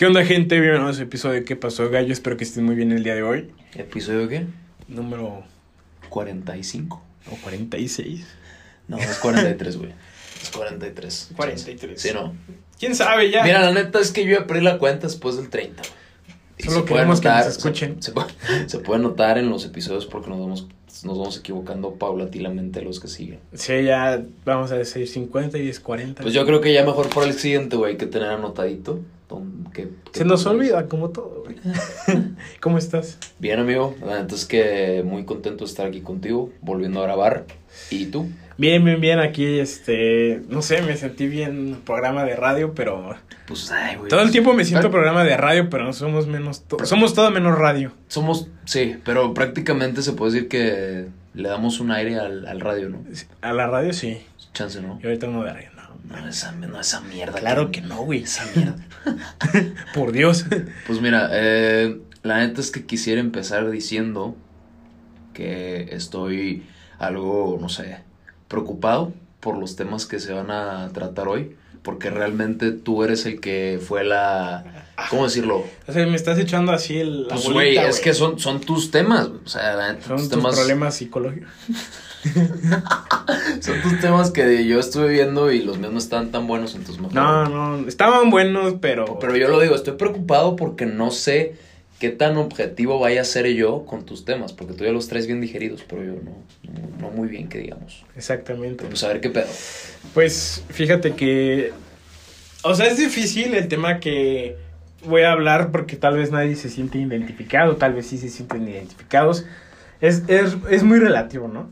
¿Qué onda, gente? Bienvenidos a episodio de ¿Qué pasó, gallo? Espero que estén muy bien el día de hoy. ¿Episodio qué? Número 45. o 46. No, es 43, güey. Es 43. 43. Sí, no. ¿Quién sabe ya? Mira, la neta es que yo perdí la cuenta después del 30, güey. Y Solo se puede queremos que notar- nos escuchen. Se, se puede, se puede notar en los episodios porque nos vamos, nos vamos equivocando paulatinamente los que siguen. Sí, ya vamos a decir 50 y es 40. Pues yo creo que ya mejor para el siguiente, güey, hay que tener anotadito. Don- que- que- Se nos olvida, como todo, güey. ¿Cómo estás? Bien, amigo. La neta es que muy contento de estar aquí contigo, volviendo a grabar. ¿Y tú? Bien, bien, bien. Aquí, este. No sé, me sentí bien programa de radio, pero. Pues, ay, güey. Todo el tiempo me siento programa de radio, pero no somos menos. to- Somos todo menos radio. Somos, sí, pero prácticamente se puede decir que le damos un aire al, al radio, ¿no? A la radio sí. Chance, ¿no? Y ahorita no de radio, no. No, esa, no, esa mierda. Claro que no, güey. Esa mierda. Por Dios. Pues mira, eh, la neta es que quisiera empezar diciendo que estoy algo, no sé, preocupado por los temas que se van a tratar hoy, porque realmente tú eres el que fue la, ¿cómo decirlo? O sea, me estás echando así el. Pues güey, es que son, son tus temas, o sea, la neta, Son tus tus temas, problemas psicológicos. son tus temas que yo estuve viendo y los míos no están tan buenos, entonces mejor. No, no. Estaban buenos, pero. Pero yo lo digo, estoy preocupado porque no sé qué tan objetivo vaya a ser yo con tus temas, porque tú ya los traes bien digeridos, pero yo no, no, no muy bien que digamos. Exactamente. Pero pues a ver qué pedo. Pues fíjate que. O sea, es difícil el tema que voy a hablar porque tal vez nadie se siente identificado, tal vez sí se sienten identificados. Es, es, es muy relativo, ¿no?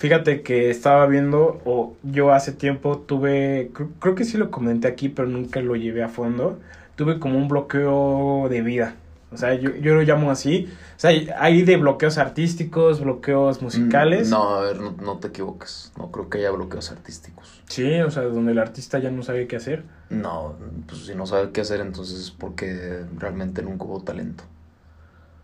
Fíjate que estaba viendo, o yo hace tiempo tuve, cr- creo que sí lo comenté aquí, pero nunca lo llevé a fondo. Tuve como un bloqueo de vida. O sea, yo, yo lo llamo así. O sea, hay de bloqueos artísticos, bloqueos musicales. Mm, No, a ver, no, no te equivoques. No creo que haya bloqueos artísticos. Sí, o sea, donde el artista ya no sabe qué hacer. No, pues si no sabe qué hacer, entonces es porque realmente nunca hubo talento.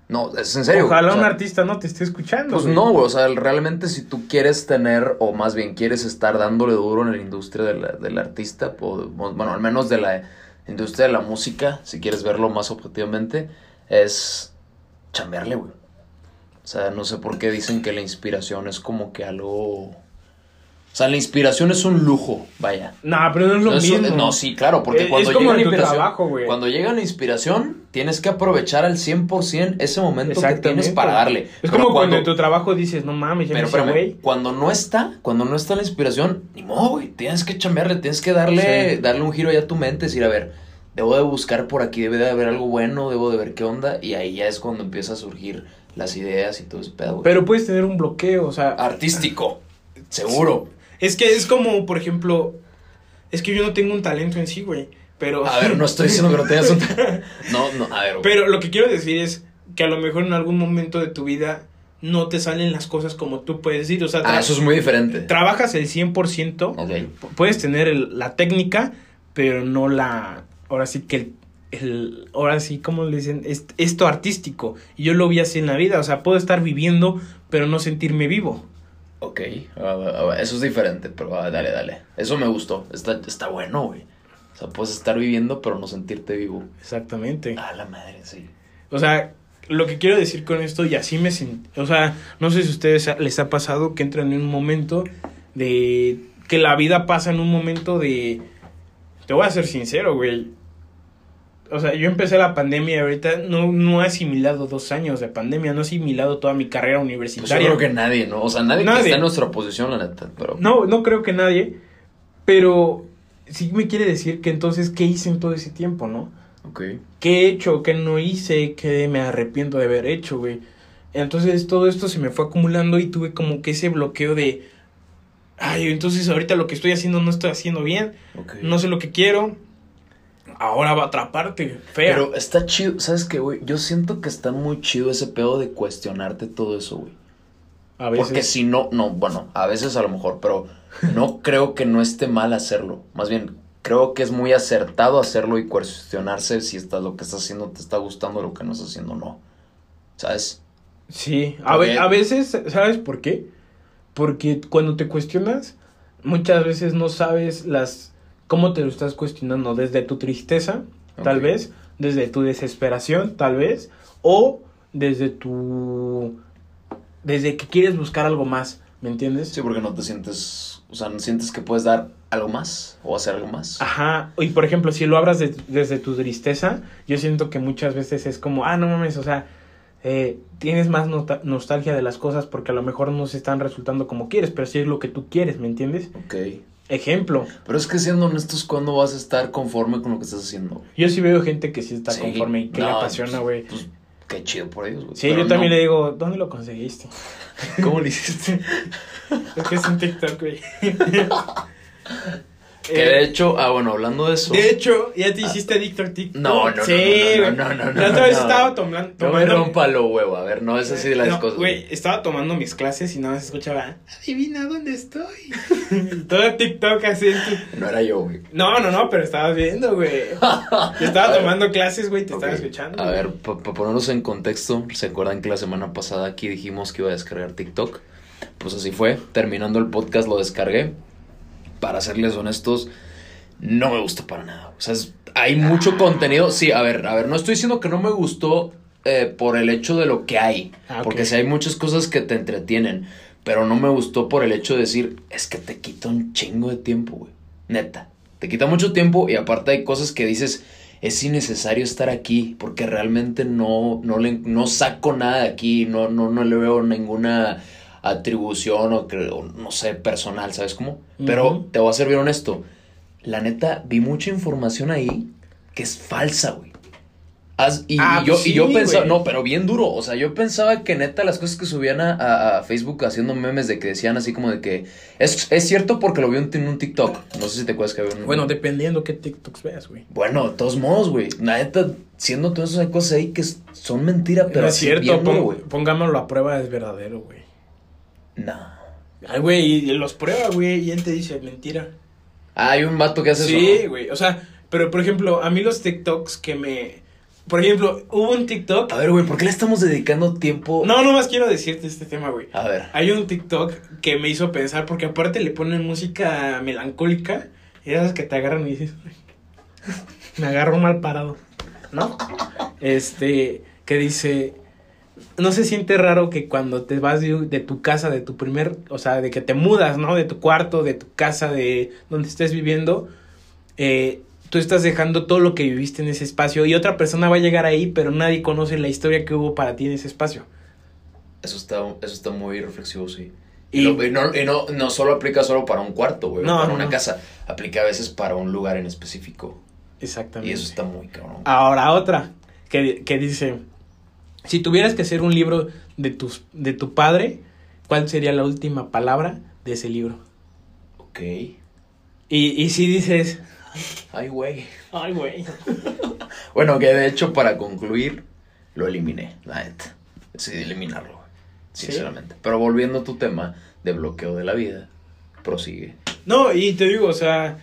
No, es en serio. Ojalá o sea, un artista no te esté escuchando. Pues güey. no, güey, o sea, realmente si tú quieres tener, o más bien quieres estar dándole duro en la industria de la- del artista, o, bueno, al menos de la industria de la música, si quieres verlo más objetivamente, es chambearle, güey. O sea, no sé por qué dicen que la inspiración es como que algo... O sea, la inspiración es un lujo, vaya. No, pero no es lo No, mismo. no, sí, claro, porque Es- cuando es como llega la trabajo, güey. cuando llega la inspiración, tienes que aprovechar al 100% ese momento que tienes para darle. Es Pero como cuando en tu trabajo dices, no mames, ya pero me güey. cuando no está, cuando no está la inspiración, ni modo, güey, tienes que chambearle, tienes que darle, Sí. darle un giro ya a tu mente, decir, a ver, debo de buscar por aquí, debe de haber algo bueno, debo de ver qué onda, y ahí ya es cuando empieza a surgir las ideas y todo ese pedo, güey. Pero puedes tener un bloqueo, o sea. Artístico, seguro. Es que es como, por ejemplo. Es que yo no tengo un talento en sí, güey. Pero. A ver, no estoy diciendo que no tengas un... No, no, a ver, güey. Pero lo que quiero decir es que a lo mejor en algún momento de tu vida no te salen las cosas como tú puedes decir. O sea, Ah, eso es muy diferente. trabajas el 100%. Ok. Pu- Puedes tener el- la técnica, pero no la. Ahora sí que el. el- ahora sí, como le dicen? Es, esto artístico. Y yo lo vi así en la vida. O sea, puedo estar viviendo, pero no sentirme vivo. Ok, eso es diferente, pero dale, dale. Eso me gustó, está, está bueno, güey. O sea, puedes estar viviendo, pero no sentirte vivo. Exactamente. Ah, la madre, sí. O sea, lo que quiero decir con esto, y así me sentí. O sea, no sé si a ustedes les ha pasado que entran en un momento de. que la vida pasa en un momento de. Te voy a ser sincero, güey. O sea, yo empecé la pandemia y ahorita no, no he asimilado dos años de pandemia, no he asimilado toda mi carrera Pues yo universitaria. creo que nadie, ¿no? O sea, nadie, Nadie. que está en nuestra posición, la neta, pero... No, no creo que nadie, pero sí me quiere decir que entonces, ¿qué hice en todo ese tiempo, no? Ok. qué he hecho, qué no hice, qué me arrepiento de haber hecho, güey. Entonces todo esto se me fue acumulando y tuve como que ese bloqueo de, ay, entonces ahorita lo que estoy haciendo no estoy haciendo bien, ok. no sé lo que quiero, ahora va a atraparte, fea. Pero está chido, ¿sabes qué, güey? Yo siento que está muy chido ese pedo de cuestionarte todo eso, güey. a veces, Porque si no, no, bueno, a veces a lo mejor, pero no creo que no esté mal hacerlo. Más bien, creo que es muy acertado hacerlo y cuestionarse si está, lo que estás haciendo te está gustando, lo que no estás haciendo no. ¿Sabes? Sí, a, ve- Ok. a veces, ¿sabes por qué? Porque cuando te cuestionas, muchas veces no sabes las cómo te lo estás cuestionando, desde tu tristeza, tal vez, desde tu desesperación, tal vez, o desde tu... desde que quieres buscar algo más, ¿me entiendes? Sí, porque no te sientes, o sea, no sientes que puedes dar algo más o hacer algo más. Ajá, y por ejemplo, si lo abras de- desde tu tristeza, yo siento que muchas veces es como, ah, no mames, o sea, eh, tienes más nostalgia de las cosas porque a lo mejor no se están resultando como quieres, pero sí es lo que tú quieres, ¿me entiendes? Ok. Ejemplo, Pero es que siendo honestos, ¿cuándo vas a estar conforme con lo que estás haciendo? yo sí veo gente que sí está Sí, conforme y que le apasiona, güey. Pues, qué chido por ellos, güey. Sí, Pero yo también no. le digo, ¿dónde lo conseguiste? ¿Cómo le hiciste? es que es un TikTok, güey. Que de hecho, ah, bueno, hablando de eso. De hecho, ya te hiciste adicto a TikTok. No, no, no, Sí, no, no, güey. no, no, no, La otra vez no. estaba tomando. no me rompa lo huevo, a ver, no es así de las No, cosas. Güey, estaba tomando mis clases y nada más escuchaba, adivina dónde estoy. Todo TikTok así. No era yo, güey. No, no, no, pero estabas viendo, güey. Yo estaba tomando clases, güey, te estaba escuchando. A ver, para ponernos en contexto, ¿se acuerdan que la semana pasada aquí dijimos que iba a descargar TikTok? Pues así fue. Terminando el podcast lo descargué. Para serles honestos, no me gusta para nada. O sea, es- hay mucho contenido. Sí, a ver, a ver, no estoy diciendo que no me gustó eh, por el hecho de lo que hay. Ah. Porque sí hay muchas cosas que te entretienen. Pero no me gustó por el hecho de decir, es que te quita un chingo de tiempo, güey. Neta. Te quita mucho tiempo y aparte hay cosas que dices, es innecesario estar aquí porque realmente no, no, le, no saco nada de aquí, no, no, no le veo ninguna atribución o, que- o no sé, personal, ¿sabes cómo? Pero te voy a ser bien honesto. La neta, vi mucha información ahí que es falsa, güey. Y, Ah, y yo, pues y yo pensaba, no, pero bien duro. O sea, yo pensaba que neta las cosas que subían a, a- a Facebook haciendo memes de que decían así como de que es, es cierto porque lo vi en, en un TikTok. No sé si te acuerdas que había un. Bueno, dependiendo qué TikToks veas, güey. Bueno, de todos modos, güey. La neta, siendo todas esas cosas ahí que son mentiras, pero no es cierto, bien duro, pon- güey. pongámoslo a prueba, es verdadero, güey. No. Ay, güey, y los prueba, güey, y él te dice mentira. Ah, hay un vato que hace Sí, eso. ¿no? güey, o sea, pero por ejemplo, a mí los TikToks que me... Por ejemplo, hubo un TikTok... A ver, güey, ¿por qué le estamos dedicando tiempo? No, no más quiero decirte este tema, güey. A ver. Hay un TikTok que me hizo pensar, porque aparte le ponen música melancólica, y esas que te agarran y dices, "Ay, me agarro mal parado, ¿no? Este, que dice, no se siente raro que cuando te vas de, de tu casa, de tu primer, o sea, de que te mudas, ¿no? De tu cuarto, de tu casa, de donde estés viviendo, eh, tú estás dejando todo lo que viviste en ese espacio y otra persona va a llegar ahí, pero nadie conoce la historia que hubo para ti en ese espacio. Eso está, eso está muy reflexivo, sí. Y- Y, lo- y no, y no, no solo aplica solo para un cuarto, güey, No, para una casa. Aplica a veces para un lugar en específico. Exactamente. Y eso está muy cabrón. Ahora otra que, que dice, si tuvieras que hacer un libro de, tus, de tu padre, ¿cuál sería la última palabra de ese libro? Ok. Y, y si dices, Ay, güey. ay, güey. Bueno, que de hecho, para concluir, lo eliminé, la neta. Decidí eliminarlo. Sinceramente. Pero volviendo a tu tema de bloqueo de la vida, prosigue. No, y te digo, o sea,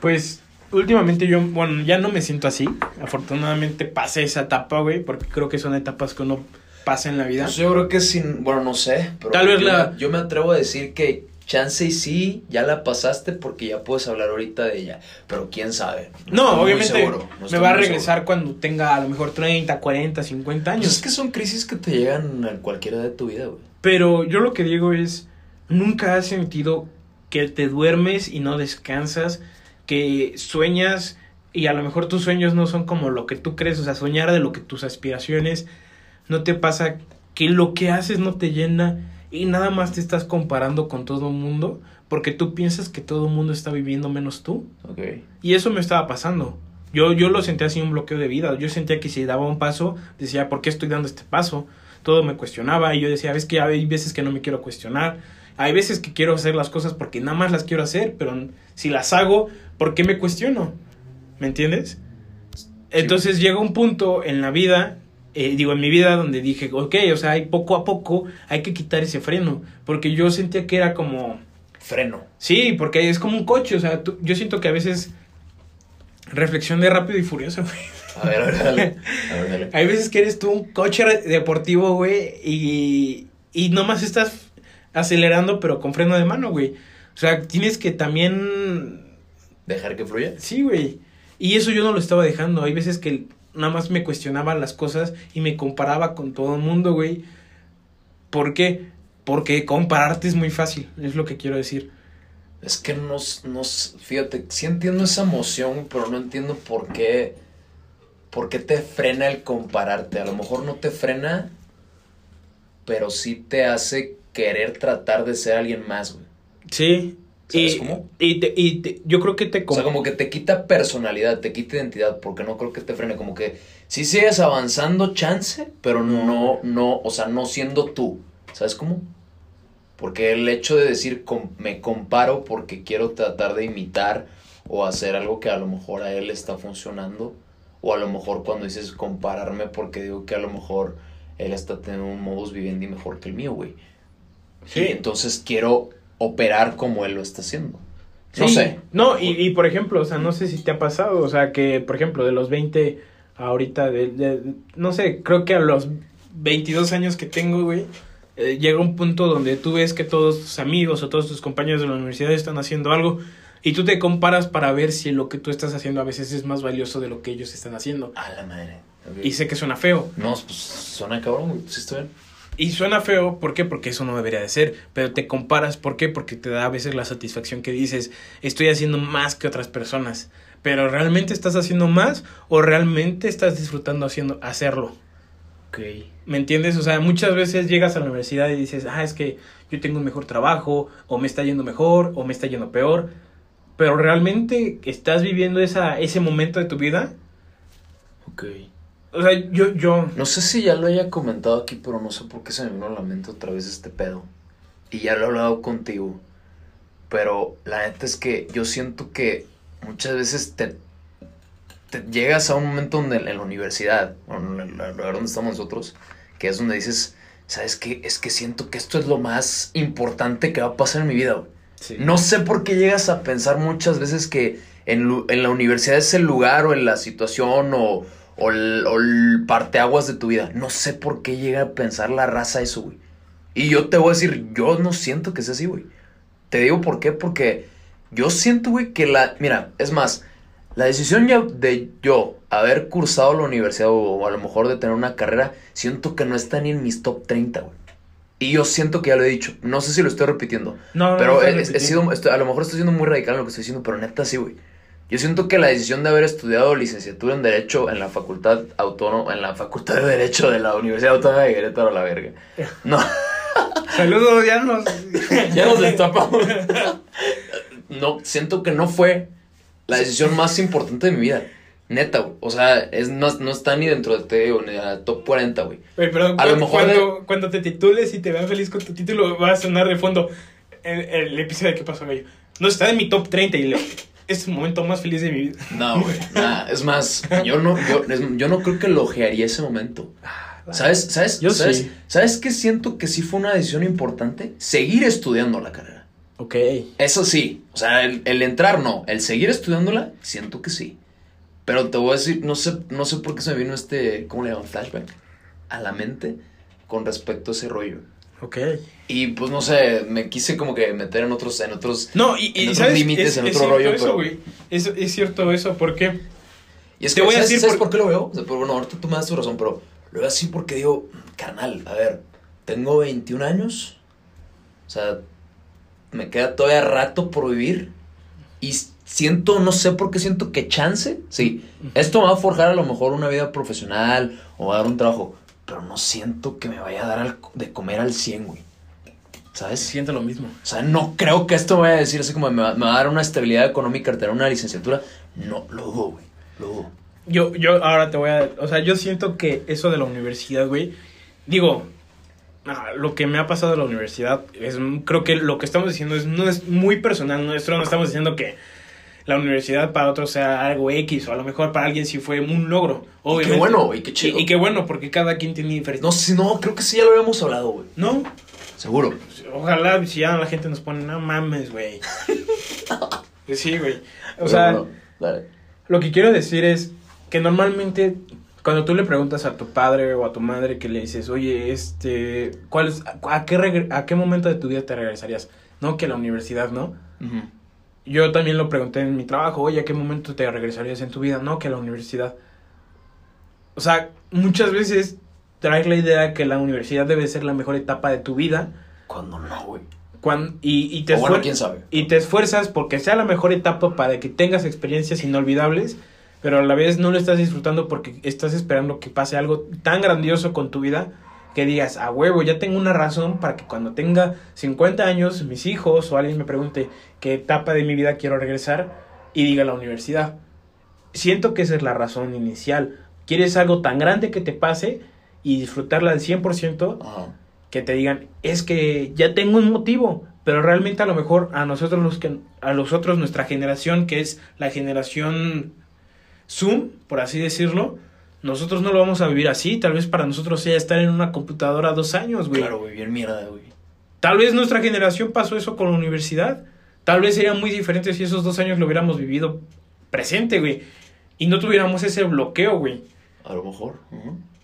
pues últimamente yo, bueno, ya no me siento así. Afortunadamente pasé esa etapa, güey, porque creo que son etapas que uno pasa en la vida. Pues yo creo que sin, bueno, no sé, pero Tal vez yo, la- yo me atrevo a decir que chance y sí, ya la pasaste porque ya puedes hablar ahorita de ella, pero quién sabe. No, obviamente seguro, no me va a regresar seguro. cuando tenga a lo mejor 30, 40, 50 años. Pues es que son crisis que te llegan en cualquier edad de tu vida, güey. Pero yo lo que digo es, nunca has sentido que te duermes y no descansas, que sueñas y a lo mejor tus sueños no son como lo que tú crees, o sea, soñar de lo que tus aspiraciones, no te pasa que lo que haces no te llena y nada más te estás comparando con todo el mundo porque tú piensas que todo el mundo está viviendo menos tú. Y eso me estaba pasando. Yo, yo lo sentía así un bloqueo de vida. Yo sentía que si daba un paso, decía, ¿por qué estoy dando este paso? Todo me cuestionaba y yo decía, ves que hay veces que no me quiero cuestionar. Hay veces que quiero hacer las cosas porque nada más las quiero hacer, pero si las hago, ¿por qué me cuestiono? ¿Me entiendes? Entonces llega un punto en la vida, eh, digo, en mi vida donde dije, ok, o sea, hay poco a poco hay que quitar ese freno, porque yo sentía que era como... Freno. Sí, porque es como un coche, o sea, tú- yo siento que a veces reflexión de rápido y furioso, güey. A ver, a ver, dale. A ver, dale. Hay veces que eres tú un coche deportivo, güey, y, y nomás estás acelerando, pero con freno de mano, güey. O sea, tienes que también... Dejar que fluya. Sí, güey. Y eso yo no lo estaba dejando. Hay veces que nada más me cuestionaba las cosas y me comparaba con todo el mundo, güey. ¿Por qué? Porque compararte es muy fácil, es lo que quiero decir. Es que no, no, fíjate, sí entiendo esa emoción, pero no entiendo por qué, por qué te frena el compararte. A lo mejor no te frena, pero sí te hace querer tratar de ser alguien más, güey. Sí. ¿Sabes y, cómo? Y, te, y yo creo que te... O sea, como que te quita personalidad, te quita identidad, porque no creo que te frene, como que sí sigues avanzando chance, pero no, no, o sea, no siendo tú. ¿Sabes cómo? Porque el hecho de decir me comparo porque quiero tratar de imitar o hacer algo que a lo mejor a él está funcionando, o a lo mejor cuando dices compararme porque digo que a lo mejor él está teniendo un modus vivendi mejor que el mío, güey. Sí. entonces quiero operar como él lo está haciendo. No sé. No, y, y, por ejemplo, o sea, no sé si te ha pasado, o sea, que por ejemplo, de los 20 ahorita, de, no sé, creo que a los 22 años que tengo, güey, eh, llega un punto donde tú ves que todos tus amigos o todos tus compañeros de la universidad están haciendo algo y tú te comparas para ver si lo que tú estás haciendo a veces es más valioso de lo que ellos están haciendo. A la madre. Y sé que suena feo. No, pues suena cabrón, sí estoy bien. Y suena feo, ¿por qué? Porque eso no debería de ser. Pero te comparas, ¿por qué? Porque te da a veces la satisfacción que dices, estoy haciendo más que otras personas. Pero ¿realmente estás haciendo más o realmente estás disfrutando haciendo, hacerlo? Ok. ¿Me entiendes? O sea, muchas veces llegas a la universidad y dices, ah, es que yo tengo un mejor trabajo, o me está yendo mejor, o me está yendo peor. Pero realmente estás viviendo esa, ese momento de tu vida. Ok. O sea, yo, yo... No sé si ya lo haya comentado aquí, pero no sé por qué se me vino a la mente otra vez este pedo. Y ya lo he hablado contigo. Pero la neta es que yo siento que muchas veces te, te llegas a un momento donde en la universidad, o en el lugar donde estamos nosotros, que es donde dices, ¿sabes qué? Es que siento que esto es lo más importante que va a pasar en mi vida. No sé por qué llegas a pensar muchas veces que en, en la universidad es el lugar o en la situación o o el, parteaguas de tu vida. No sé por qué llega a pensar la raza eso, güey. Y yo te voy a decir, yo no siento que sea así, güey. Te digo por qué, porque yo siento, güey, que la... Mira, es más, la decisión ya de yo haber cursado la universidad o, a lo mejor de tener una carrera, siento que no está ni en mis top 30, güey. Y yo siento que ya lo he dicho. No sé si lo estoy repitiendo. No, pero he, sido, a lo mejor estoy siendo muy radical en lo que estoy diciendo, pero neta sí, güey. Yo siento que la decisión de haber estudiado licenciatura en Derecho en la Facultad Autónoma, en la Facultad de Derecho de la Universidad Autónoma de Querétaro, la verga. No. Saludos, ya nos. ya nos destapamos. no, siento que no fue la decisión más importante de mi vida. Neta, güey. O sea, es, no, no está ni dentro de te, ni la top 40, güey. pero a lo mejor cuando, cuando te titules y te vean feliz con tu título, va a sonar de fondo el, el episodio de qué pasó, güey. No está en mi top 30 y le es el momento más feliz de mi vida. No, güey. es más, yo no, yo, no creo que elogiaría ese momento. Ah, ¿Sabes? ¿Sabes? Yo ¿sabes? ¿Sabes qué siento que sí fue una decisión importante? Seguir estudiando la carrera. Ok. Eso sí. O sea, el, entrar no. El seguir estudiándola, siento que sí. Pero te voy a decir, no sé, no sé por qué se me vino este, ¿cómo le llaman? Flashback. A la mente con respecto a ese rollo. Ok. Y pues no sé, me quise como que meter en otros, en otros, no, y, y ¿sabes? límites, en otro rollo. Eso, güey. Es, es, cierto eso, porque. Y es que, Te voy a decir por... qué lo veo? O sea, bueno, ahorita tú me das tu razón, pero lo veo así porque digo, carnal, a ver, tengo 21 años. O sea, me queda todavía rato por vivir. Y siento, no sé por qué siento que chance. Sí, esto me va a forjar a lo mejor una vida profesional o va a dar un trabajo pero no siento que me vaya a dar de comer al 100, güey. ¿Sabes? Siento lo mismo. O sea, no creo que esto vaya a decir así como me va, a dar una estabilidad económica tener una licenciatura. No, lo dudo, güey. Lo dudo. Yo, yo ahora te voy a... O sea, yo siento que eso de la universidad, güey... Digo, ah, lo que me ha pasado de la universidad es... Creo que lo que estamos diciendo es, no es muy personal nuestro. No estamos diciendo que la universidad para otros sea algo X, o a lo mejor para alguien sí fue un logro. Obviamente. Y qué bueno, y qué chido. Y, qué bueno, porque cada quien tiene diferente. No, si no, creo que sí ya lo habíamos hablado, güey. ¿No? Seguro. Ojalá si ya la gente nos pone, no mames, güey. Pues sí, güey. O sea, lo que quiero decir es que normalmente cuando tú le preguntas a tu padre o a tu madre que le dices, oye, este, ¿cuál es, a, qué a qué momento de tu vida te regresarías? No, que la universidad, ¿no? Yo también lo pregunté en mi trabajo, oye, ¿a qué momento te regresarías en tu vida? No, que a la universidad. O sea, muchas veces traes la idea que la universidad debe ser la mejor etapa de tu vida. Cuando no, güey. Cuando, y, y, te bueno, quién sabe. y te esfuerzas porque sea la mejor etapa para que tengas experiencias inolvidables, pero a la vez no lo estás disfrutando porque estás esperando que pase algo tan grandioso con tu vida que digas, a huevo, ya tengo una razón para que cuando tenga 50 años, mis hijos o alguien me pregunte qué etapa de mi vida quiero regresar y diga la universidad. Siento que esa es la razón inicial. Quieres algo tan grande que te pase y disfrutarla al 100% Ajá. que te digan, es que ya tengo un motivo, pero realmente a lo mejor a nosotros los que a nosotros nuestra generación que es la generación Zoom, por así decirlo, nosotros no lo vamos a vivir así, tal vez para nosotros sea estar en una computadora dos años, güey. Claro, güey, bien mierda, güey. Tal vez nuestra generación pasó eso con la universidad. Tal vez sería muy diferente si esos dos años lo hubiéramos vivido presente, güey. Y no tuviéramos ese bloqueo, güey. A lo mejor.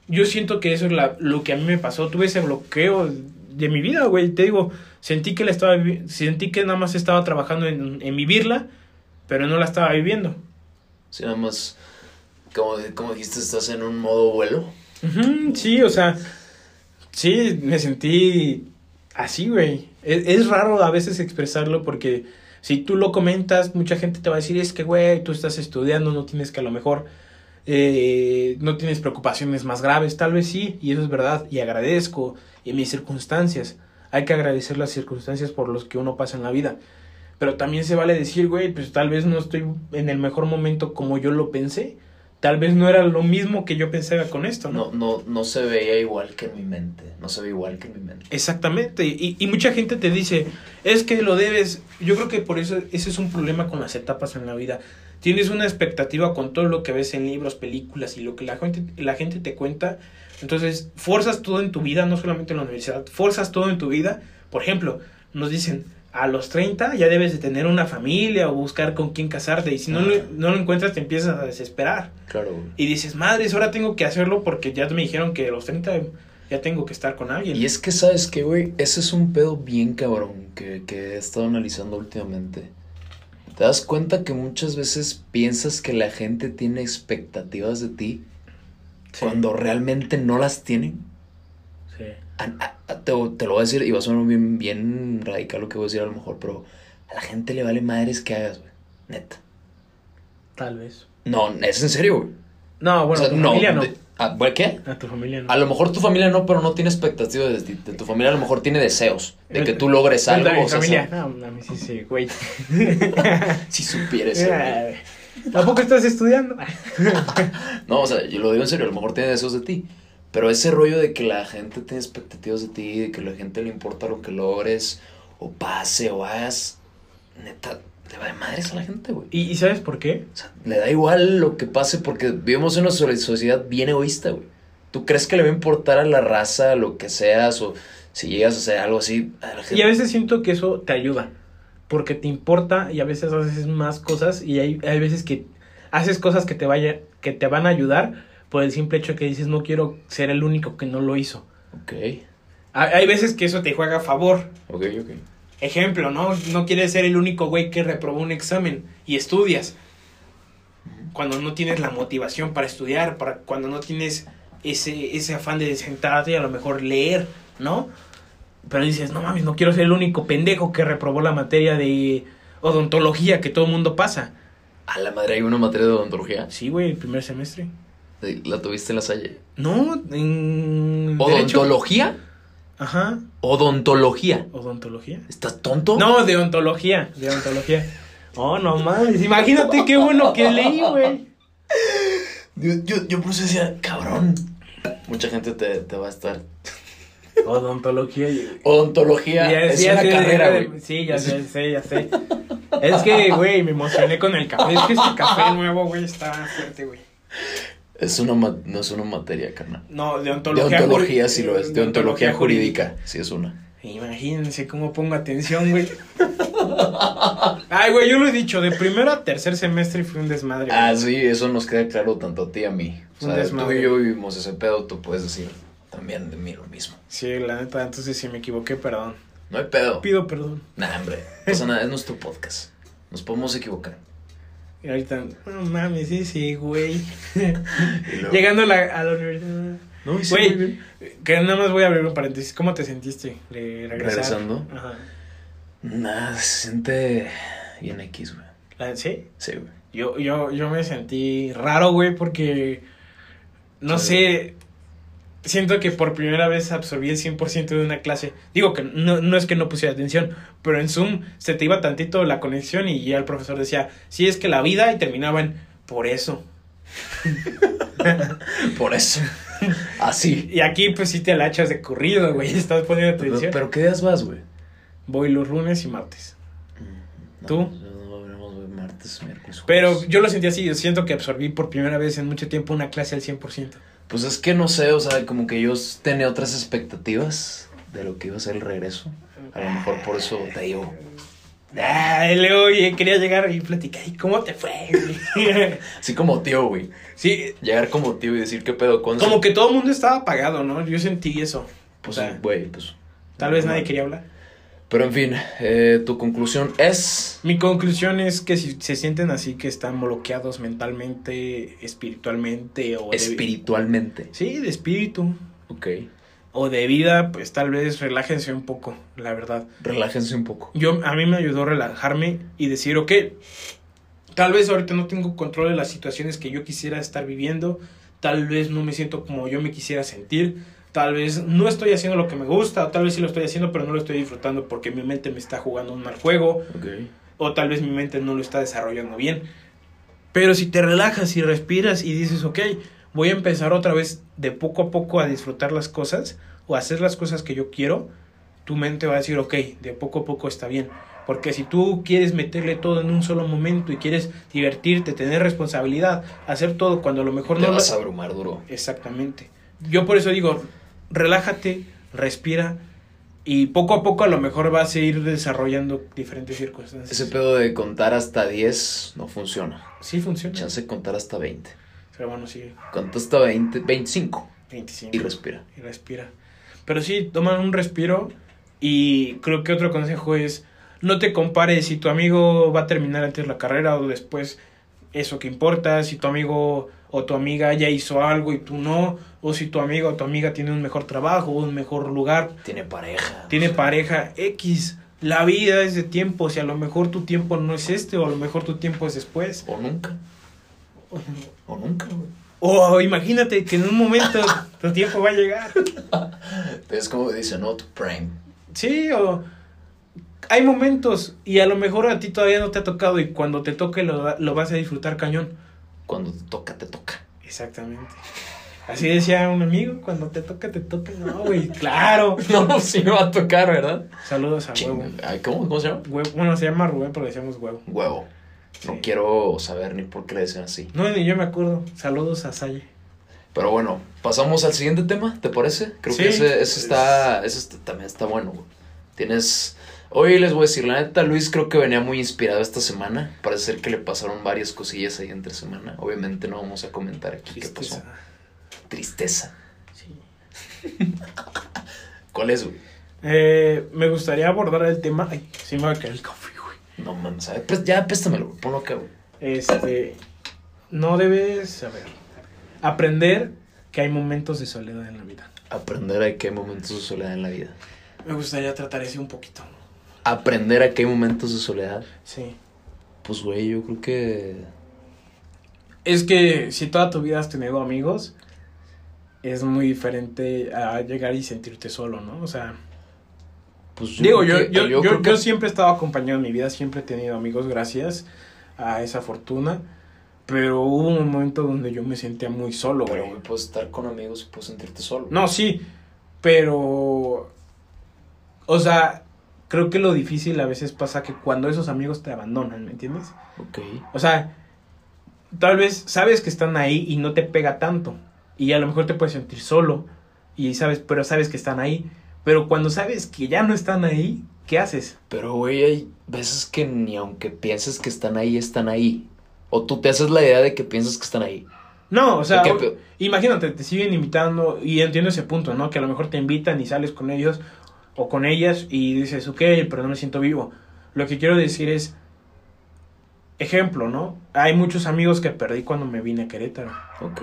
Yo siento que eso es la, lo que a mí me pasó. Tuve ese bloqueo de mi vida, güey. Te digo, sentí que la estaba sentí que nada más estaba trabajando en, en vivirla, pero no la estaba viviendo. Sí, nada más. Como, como dijiste, estás en un modo vuelo. Sí, o sea, sí, me sentí así, güey. Es, es raro a veces expresarlo porque si tú lo comentas, mucha gente te va a decir, es que, güey, tú estás estudiando, no tienes que a lo mejor, eh, no tienes preocupaciones más graves, tal vez sí, y eso es verdad, y agradezco en mis circunstancias. Hay que agradecer las circunstancias por los que uno pasa en la vida. Pero también se vale decir, güey, pues tal vez no estoy en el mejor momento como yo lo pensé. Tal vez no era lo mismo que yo pensaba con esto, ¿no? No, no, no se veía igual que en mi mente. No se ve igual que en mi mente. Exactamente, y, y mucha gente te dice, es que lo debes, yo creo que por eso ese es un problema con las etapas en la vida. Tienes una expectativa con todo lo que ves en libros, películas y lo que la gente, la gente te cuenta, entonces forzas todo en tu vida, no solamente en la universidad, forzas todo en tu vida. Por ejemplo, nos dicen, a los 30 ya debes de tener una familia o buscar con quién casarte, y si no, lo, no lo encuentras te empiezas a desesperar. Claro, güey. Y dices, madres, ahora tengo que hacerlo porque ya me dijeron que a los 30 ya tengo que estar con alguien. Y es que, ¿sabes qué, güey? Ese es un pedo bien cabrón que, que he estado analizando últimamente. ¿Te das cuenta que muchas veces piensas que la gente tiene expectativas de ti Sí, cuando realmente no las tienen? A- a- a- te, te lo voy a decir y va a sonar bien, bien radical lo que voy a decir a lo mejor, pero a la gente le vale madres que hagas, güey. Neta. Tal vez. No, es en serio, güey. No, bueno, O sea, a tu familia no. de- ah, ¿bueno, ¿Qué? A tu familia no. A lo mejor tu familia no, pero no tiene expectativas de ti. De tu familia a lo mejor tiene deseos de que tú logres algo. O sea, familia. No, a mí sí, sí, güey. si supieras. güey. Ay, ¿Tampoco estás estudiando? No, o sea, yo lo digo en serio, a lo mejor tiene deseos de ti. Pero ese rollo de que la gente tiene expectativas de ti, de que a la gente le importa lo que logres, o pase, o hagas, neta, le va de madres a la gente, güey. ¿Y, y sabes por qué? O sea, le da igual lo que pase porque vivimos en una so- sociedad bien egoísta, güey. ¿Tú crees que le va a importar a la raza lo que seas o si llegas a hacer algo así? A la gente? Y a veces siento que eso te ayuda. Porque te importa y a veces haces más cosas y hay, hay veces que haces cosas que te, vaya, que te van a ayudar por el simple hecho que dices no quiero ser el único que no lo hizo. Ok, Hay, hay veces que eso te juega a favor. ok, ok. Ejemplo, ¿no? No quieres ser el único güey que reprobó un examen y estudias. Cuando no tienes la motivación para estudiar, para cuando no tienes ese, ese afán de sentarte y a lo mejor leer, ¿no? Pero dices, no mames, no quiero ser el único pendejo que reprobó la materia de odontología que todo el mundo pasa. A la madre hay una materia de odontología. Sí, güey, el primer semestre. La tuviste en la Salle. No, en derecho. ¿Odontología? Ajá, Odontología. odontología. ¿Estás tonto? No, de ontología, de ontología. Oh, no mames, imagínate qué bueno que leí, güey. Yo, yo, yo por eso decía, cabrón. Mucha gente te, te va a estar. Odontología. Odontología Ya- es ya una carrera, güey. Sí, ya sé, sé, ya sé. Es que, güey, me emocioné con el café. Es que este café nuevo, güey, está fuerte, güey. Es una no es una materia, carnal. No, de De ontología. ontología juri- sí lo es. De ontología jurídica sí es una. Imagínense cómo pongo atención, güey. Ay, güey, yo lo he dicho, de primero a tercer semestre fue un desmadre. güey. Ah, sí, eso nos queda claro tanto a ti y a mí. O sea, tú y yo vivimos ese pedo, tú puedes decir también de mí lo mismo. Sí, la neta, entonces si me equivoqué, perdón. No hay pedo. Pido perdón. Nah, hombre, pasa nada, es nuestro podcast. Nos podemos equivocar. Y ahorita, no mames, sí, sí, güey. Luego- Llegando a la, a la universidad. No, sí, Güey, muy bien. que nada más voy a abrir un paréntesis. ¿Cómo te sentiste de regresar? ¿Regresando? Ajá. Nada, se siente bien X, güey. La- ¿Sí? Sí, güey. Yo, yo, yo me sentí raro, güey, porque no Sí. sé, siento que por primera vez absorbí el 100% de una clase. Digo que no, no es que no pusiera atención, pero en Zoom se te iba tantito la conexión y ya el profesor decía, sí, es que la vida y terminaban por eso. Por eso. Así. Y aquí pues sí te la echas de corrido, güey, estás poniendo atención. pero ¿qué días vas, güey? Voy los lunes y martes. No, ¿Tú? No, güey, martes, miércoles. Pero yo lo sentí así, yo siento que absorbí por primera vez en mucho tiempo una clase al 100%. Pues es que no sé, o sea, como que yo tenía otras expectativas de lo que iba a ser el regreso. A lo mejor por eso te digo. Ay, luego oye, quería llegar y platicar. ¿Y cómo te fue? güey?" Así como tío, güey. sí, Llegar como tío y decir qué pedo con como que todo el mundo estaba apagado, ¿no? Yo sentí eso. Pues, o sea, güey, pues. tal vez nadie quería hablar. Pero en fin, eh, tu conclusión es. Mi conclusión es que si se sienten así que están bloqueados mentalmente, espiritualmente o de- Espiritualmente. Sí, de espíritu Ok. o de vida, pues tal vez relájense un poco, la verdad. Relájense un poco. Yo, a mí me ayudó a relajarme y decir, ok, tal vez ahorita no tengo control de las situaciones que yo quisiera estar viviendo, tal vez no me siento como yo me quisiera sentir, tal vez no estoy haciendo lo que me gusta, o tal vez sí lo estoy haciendo, pero no lo estoy disfrutando porque mi mente me está jugando un mal juego, o tal vez mi mente no lo está desarrollando bien. Pero si te relajas y respiras y dices, ok, voy a empezar otra vez de poco a poco a disfrutar las cosas o a hacer las cosas que yo quiero, tu mente va a decir, ok, de poco a poco está bien. Porque si tú quieres meterle todo en un solo momento y quieres divertirte, tener responsabilidad, hacer todo cuando a lo mejor Te no... lo- vas a abrumar duro. Exactamente. Yo por eso digo, relájate, respira y poco a poco a lo mejor vas a ir desarrollando diferentes circunstancias. Ese pedo de contar hasta 10 no funciona. Sí funciona. Chance de contar hasta 20. Pero bueno, sí, Conta hasta 20, 25 25. y respira. Y respira. Pero sí, toman un respiro y creo que otro consejo es no te compares si tu amigo va a terminar antes la carrera o después eso que importa, si tu amigo o tu amiga ya hizo algo y tú no, o si tu amigo o tu amiga tiene un mejor trabajo, un mejor lugar, Tiene pareja. tiene pareja X. La vida es de tiempo, si a lo mejor tu tiempo no es este o a lo mejor tu tiempo es después. O nunca. O nunca, güey. O imagínate que en un momento tu tiempo va a llegar. Es como dice, no to prime. Sí, o hay momentos y a lo mejor a ti todavía no te ha tocado y cuando te toque lo, lo vas a disfrutar cañón. Cuando te toca, te toca. Exactamente. Así decía un amigo, cuando te toca, te toca. No, güey, claro. No, sí me va a tocar, ¿verdad? Saludos a huevo. Chinga. Ay, ¿Cómo? ¿Cómo se llama? Huevo- Bueno, se llama Rubén, pero le decíamos huevo. Huevo. No Sí. quiero saber ni por qué le dicen así. No, ni yo me acuerdo. Saludos a Salle. Pero bueno, pasamos al siguiente tema, ¿te parece? Creo Sí. que ese, ese está, ese está- también está bueno, güey. Tienes... Hoy les voy a decir, la neta, Luis creo que venía muy inspirado esta semana. Parece ser que le pasaron varias cosillas ahí entre semana. Obviamente no vamos a comentar aquí qué pasó. Tristeza. Tristeza. Sí. ¿Cuál es, güey? Eh, me gustaría abordar el tema. Ay, sí me va a caer el café, güey. No mames, a ver, pues ya préstamelo, güey. Ponlo acá, güey. Este. No debes, a ver, aprender que hay momentos de soledad en la vida. Aprender a que hay momentos de soledad en la vida. Me gustaría tratar ese un poquito. Aprender a que hay momentos de soledad. Sí. Pues, güey, yo creo que... Es que si toda tu vida has tenido amigos, es muy diferente a llegar y sentirte solo, ¿no? O sea, Pues digo, creo yo, que- yo, yo, que- yo siempre he estado acompañado en mi vida, siempre he tenido amigos gracias a esa fortuna, pero hubo un momento donde yo me sentía muy solo, Pero, güey, puedes estar con amigos y puedes sentirte solo. No, sí, pero... O sea, creo que lo difícil a veces pasa que cuando esos amigos te abandonan, ¿me entiendes? Ok. O sea, tal vez sabes que están ahí y no te pega tanto. Y a lo mejor te puedes sentir solo. Y sabes, pero sabes que están ahí. Pero cuando sabes que ya no están ahí, ¿qué haces? Pero, güey, hay veces que ni aunque pienses que están ahí, están ahí. O tú te haces la idea de que piensas que están ahí. No, o sea, ¿Qué o- pe- imagínate, te siguen invitando y entiendo ese punto, ¿no? Que a lo mejor te invitan y sales con ellos o con ellas y dices, ok, pero no me siento vivo. Lo que quiero decir es, ejemplo, ¿no? Hay muchos amigos que perdí cuando me vine a Querétaro. Ok.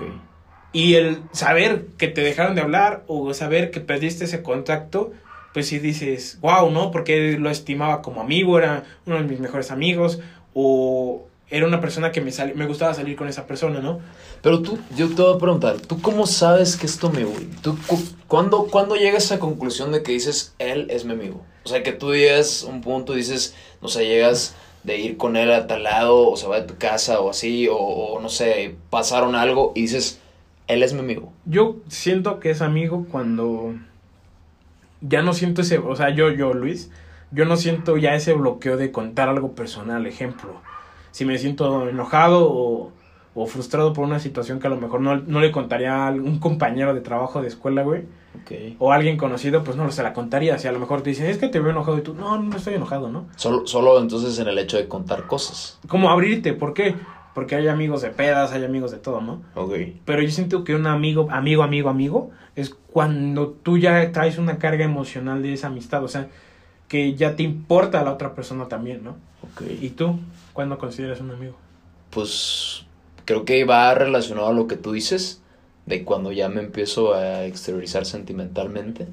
Y el saber que te dejaron de hablar o saber que perdiste ese contacto, pues sí dices, wow, ¿no? Porque lo estimaba como amigo, era uno de mis mejores amigos, o era una persona que me, sal- me gustaba salir con esa persona, ¿no? Pero tú, yo te voy a preguntar, ¿tú cómo sabes que es tu amigo? güey? ¿Tú, cu- ¿cuándo, ¿Cuándo llegas a esa conclusión de que dices, él es mi amigo? O sea, que tú llegas a un punto y dices, no sé, llegas de ir con él a tal lado, o se va de tu casa, o así, o, o no sé, pasaron algo y dices, él es mi amigo. Yo siento que es amigo cuando ya no siento ese, o sea, yo, yo, Luis, yo no siento ya ese bloqueo de contar algo personal, ejemplo. Si me siento enojado o, o frustrado por una situación que a lo mejor no, no le contaría a un compañero de trabajo de escuela, güey, Ok. o alguien conocido, pues no se la contaría. Si a lo mejor te dicen, es que te veo enojado y tú, no, no estoy enojado, ¿no? Solo, solo entonces en el hecho de contar cosas. Como abrirte, ¿por qué? Porque hay amigos de pedas, hay amigos de todo, ¿no? Ok. Pero yo siento que un amigo, amigo, amigo, amigo, es cuando tú ya traes una carga emocional de esa amistad, o sea, que ya te importa a la otra persona también, ¿no? Ok. ¿Y tú? ¿Cuándo consideras un amigo? pues creo que va relacionado a lo que tú dices, de cuando ya me empiezo a exteriorizar sentimentalmente,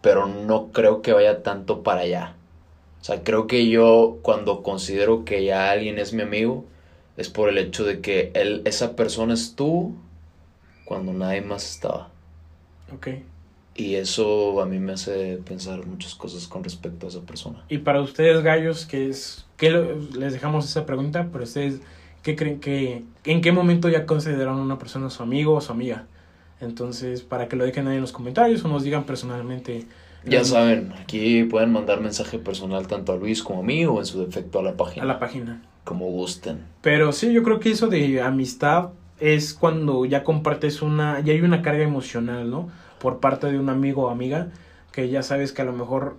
pero no creo que vaya tanto para allá. O sea, creo que yo cuando considero que ya alguien es mi amigo, es por el hecho de que él, esa persona estuvo cuando nadie más estaba. Ok. Y eso a mí me hace pensar muchas cosas con respecto a esa persona. Y para ustedes, gallos, que es, que les dejamos esa pregunta, pero ustedes, ¿qué creen que, en qué momento ya consideran a una persona su amigo o su amiga? Entonces, para que lo dejen ahí en los comentarios o nos digan personalmente. Ya saben, aquí pueden mandar mensaje personal tanto a Luis como a mí o en su defecto a la página. A la página. como gusten. Pero sí, yo creo que eso de amistad es cuando ya compartes una, ya hay una carga emocional, ¿no? Por parte de un amigo o amiga, que ya sabes que a lo mejor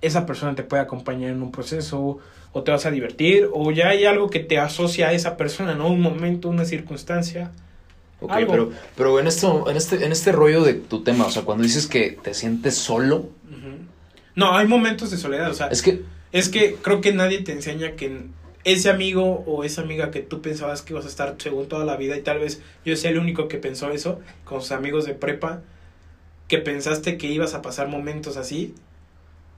esa persona te puede acompañar en un proceso, o te vas a divertir, o ya hay algo que te asocia a esa persona, ¿no? Un momento, una circunstancia. Ok, Algo. pero, pero en, esto, en, este, en este rollo de tu tema, o sea, cuando dices que te sientes solo. No, hay momentos de soledad, o sea, es que, es que creo que nadie te enseña que ese amigo o esa amiga que tú pensabas que ibas a estar según toda la vida y tal vez yo sea el único que pensó eso con sus amigos de prepa que pensaste que ibas a pasar momentos así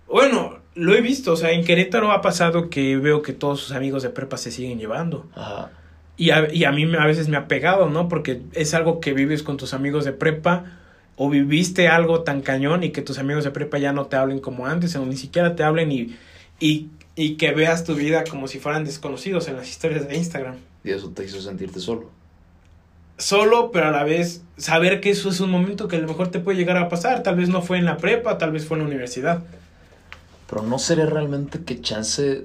bueno lo he visto o sea en Querétaro ha pasado que veo que todos sus amigos de prepa se siguen llevando ajá, y a, y a mí a veces me ha pegado no porque es algo que vives con tus amigos de prepa o viviste algo tan cañón y que tus amigos de prepa ya no te hablen como antes o ni siquiera te hablen y, y, y que veas tu vida como si fueran desconocidos en las historias de Instagram. y eso te hizo sentirte solo. Solo, pero a la vez saber que eso es un momento que a lo mejor te puede llegar a pasar. Tal vez no fue en la prepa, tal vez fue en la universidad. Pero no sería realmente que chance,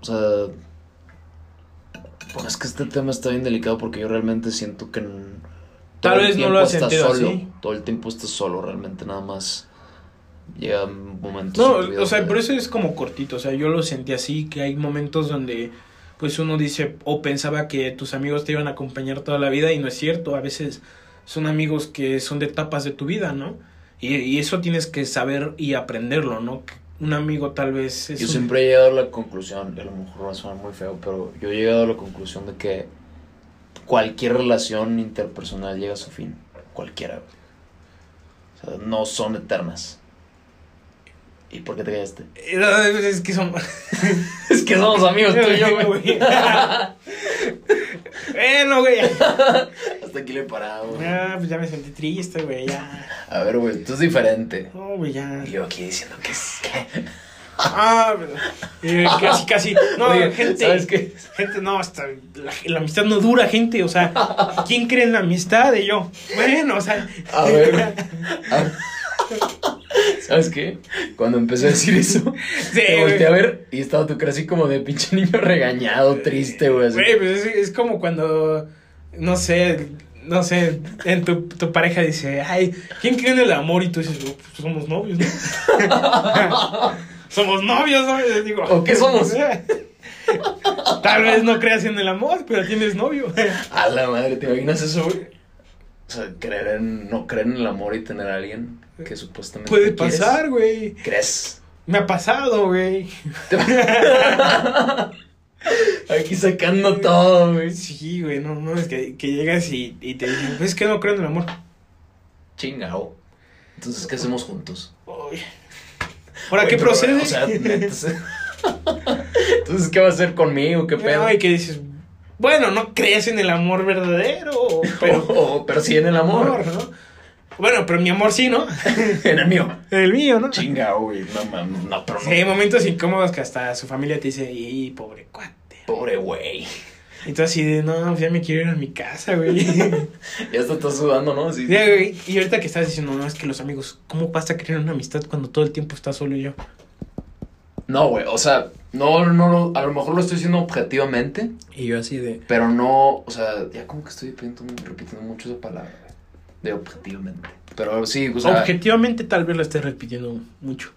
o sea, pues es que este tema está bien delicado porque yo realmente siento que Tal vez no lo has sentido solo, así. todo el tiempo estás solo, realmente nada más llega momentos No, o sea, donde- por eso es como cortito. O sea, yo lo sentí así, que hay momentos donde pues uno dice o pensaba que tus amigos te iban a acompañar toda la vida y no es cierto. A veces son amigos que son de etapas de tu vida, ¿no? Y, y eso tienes que saber y aprenderlo, ¿no? Un amigo tal vez es Yo un- siempre he llegado a la conclusión, y a lo mejor va a sonar muy feo, pero yo he llegado a la conclusión de que cualquier relación interpersonal llega a su fin. Cualquiera. güey. O sea, no son eternas. ¿Y por qué te callaste? Es que son... Es que somos amigos tú y yo, güey. bueno, güey. Hasta aquí le he parado. güey. Ah, pues ya me sentí triste, güey, ya. A ver, güey, tú es diferente. No, güey, ya. Y yo aquí diciendo que es que... Ah, eh, casi, casi. No, Oye, gente. ¿sabes qué? Gente, no, hasta la, la amistad no dura, gente. O sea, ¿quién cree en la amistad? Y yo, bueno, o sea. A ver, a ver. ¿Sabes qué? Cuando empecé a decir eso, Sí, te volteé a ver y estaba tu cara así como de pinche niño regañado, triste, güey. pues es, es como cuando, no sé, no sé, en tu, tu pareja dice, ay, ¿quién cree en el amor? Y tú dices, "Oh, pues somos novios, ¿no? somos novios, ¿no? Digo, ¿O qué somos? Tal vez no creas en el amor, pero tienes novio. A la madre, ¿te imaginas eso, güey? O sea, creer en, no creer en el amor y tener a alguien que supuestamente Puede pasar, güey. ¿Crees? Me ha pasado, güey. Aquí sacando todo, güey. Sí, güey, no, no, es que, que llegas y, y te dicen, pues es que no creo en el amor. Chingao. Entonces, ¿qué hacemos juntos? Uy. ¿Ahora qué procede? O sea, se- Entonces, ¿qué va a hacer conmigo? ¿Qué pedo? Ay, que dices, bueno, no crees en el amor verdadero, pero... Pero, pero sí en el amor. ¿no? Bueno, pero mi amor sí, ¿no? en el mío. El mío, ¿no? Chingao, güey. No mames, no, pero no. Sí, hay momentos incómodos que hasta su familia te dice, y pobre cuate. Pobre güey. Y tú así de, no, pues ya me quiero ir a mi casa, güey. Ya hasta estás sudando, ¿no? Sí. Güey, Y ahorita que estás diciendo, no, es que los amigos, ¿cómo vas a querer una amistad cuando todo el tiempo estás solo y yo? No, güey. O sea, no, no, no. A lo mejor lo estoy diciendo objetivamente. Y yo así de, Pero no, o sea, ya como que estoy repitiendo, repitiendo mucho esa palabra. De objetivamente. Pero sí, o sea, objetivamente tal vez lo estés repitiendo mucho.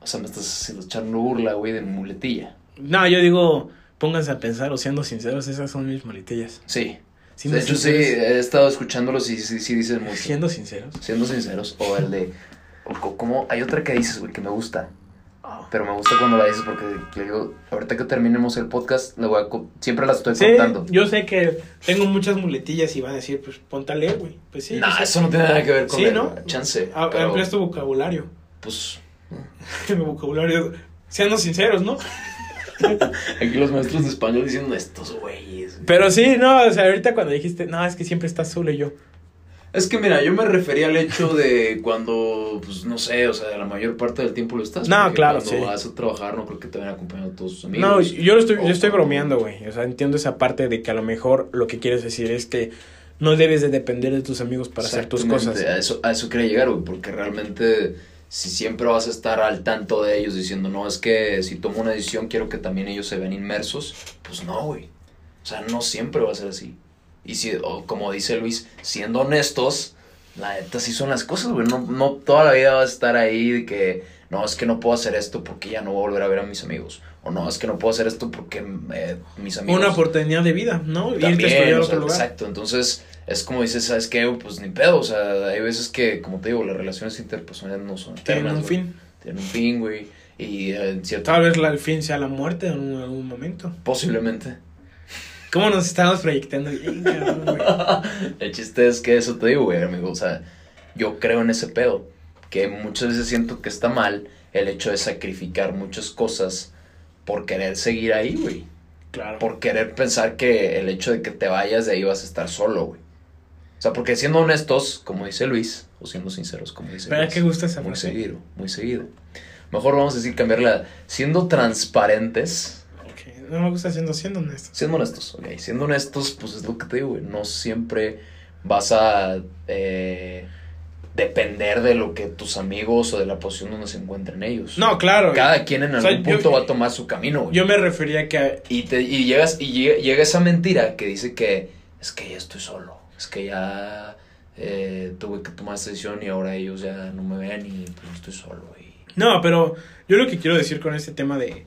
o sea, me estás haciendo echando burla, güey, de muletilla. No, yo digo, pónganse a pensar o siendo sinceros, esas son mis muletillas. Sí. De hecho, sí, he estado escuchándolos y sí, sí dicen mucho. Siendo sinceros. Siendo sinceros. O el de, o co- como, hay otra que dices, güey, que me gusta. Pero me gusta cuando la dices porque le digo, ahorita que terminemos el podcast, le voy a siempre las estoy Sí, contando. yo sé que tengo muchas muletillas y van a decir, pues ponte a leer, güey. Pues sí. nah, sé. eso no tiene nada que ver con Sí, ¿no? Chance. Ah, pero, Amplias tu vocabulario. pues, Mi vocabulario. Siendo sinceros, ¿no? aquí los maestros de español diciendo estos güeyes. güey". Pero sí, no, o sea, ahorita cuando dijiste, no, es que siempre estás solo y yo. Es que mira, yo me refería al hecho de cuando, pues no sé, o sea, la mayor parte del tiempo lo estás. No, claro, Cuando sí. vas a trabajar, no creo que te vayan acompañando todos tus amigos. No, yo lo estoy, yo estoy bromeando, güey. O sea, entiendo esa parte de que a lo mejor lo que quieres decir es que no debes de depender de tus amigos para hacer tus cosas. A eso, a eso quería llegar, güey, porque realmente si siempre vas a estar al tanto de ellos diciendo, no, es que si tomo una decisión quiero que también ellos se vean inmersos, pues no, güey. O sea, no siempre va a ser así. Y si, o como dice Luis, siendo honestos, la neta sí son las cosas, güey. No, no toda la vida vas a estar ahí de que, no, es que no puedo hacer esto porque ya no voy a volver a ver a mis amigos. O no, es que no puedo hacer esto porque eh, mis amigos... Una oportunidad de vida, ¿no? Irte a También, estudiar o otro sea, lugar. Exacto, entonces es como dices, ¿sabes qué? Pues ni pedo, o sea, hay veces que, como te digo, las relaciones interpersonales no son Tienen eternas, un güey. fin. Tienen un fin, güey, y eh, en cierto... Tal vez la, el fin sea la muerte en algún momento. Posiblemente. ¿Cómo nos estamos proyectando? Bien, cabrón, güey. El chiste es que eso te digo, güey, amigo, o sea, yo creo en ese pedo, que muchas veces siento que está mal el hecho de sacrificar muchas cosas por querer seguir ahí, güey. Claro. por querer pensar que el hecho de que te vayas de ahí vas a estar solo, güey. O sea, porque siendo honestos, como dice Luis, o siendo sinceros, como dice ¿Para Luis, qué gusta esa muy frase? seguido, muy seguido. Mejor vamos a decir cambiarla, siendo transparentes, No me gusta siendo, siendo honesto. siendo honestos, ok, siendo honestos, pues es lo que te digo, güey, no siempre vas a eh, depender de lo que tus amigos o de la posición donde se encuentren ellos. No, claro. Cada quien en O sea, algún yo- punto va a tomar su camino, güey. Yo me refería a que Y, te, y llegas y llega, llega esa mentira que dice que es que ya estoy solo, es que ya eh, tuve que tomar esta decisión y ahora ellos ya no me ven y pues estoy solo. Y... No, pero yo lo que quiero decir con este tema de